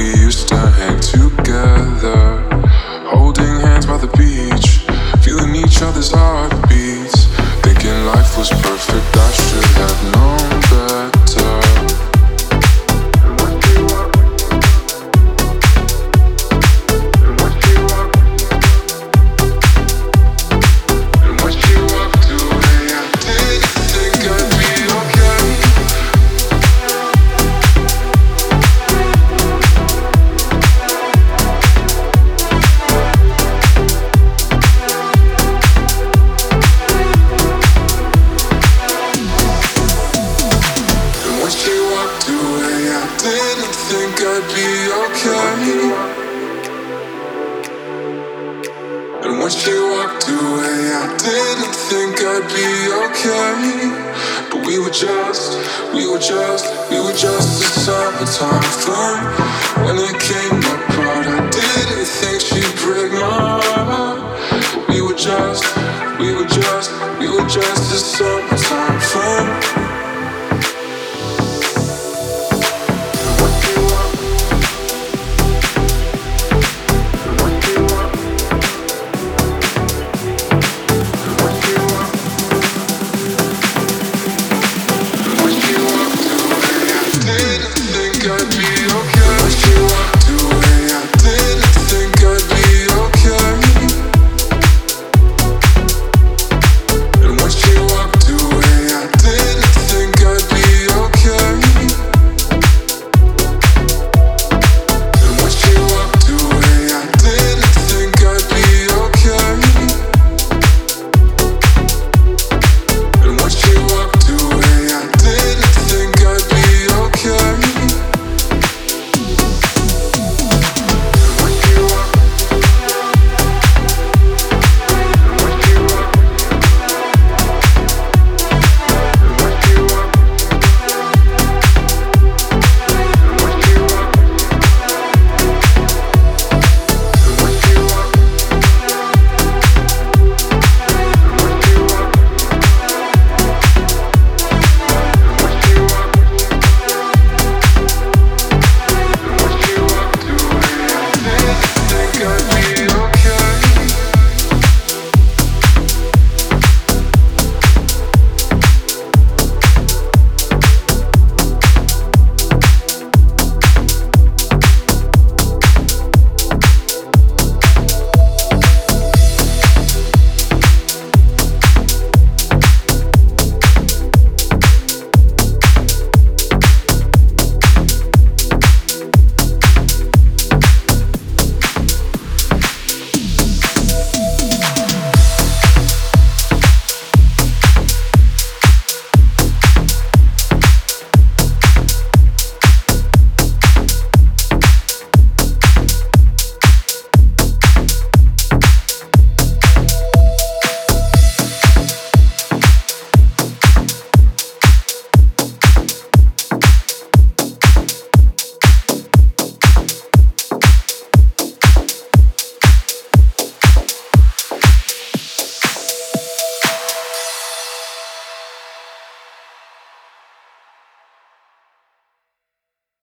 we used to hang together, holding hands by the beach, feeling each other's heartbeats, thinking life was perfect. I should. When she walked away, I didn't think I'd be okay. And when she walked away, I didn't think I'd be okay. But we were just, we were just, we were just a summertime fun. When it came apart, I didn't think she'd break my heart. We were just, we were just, we were just a summertime fun.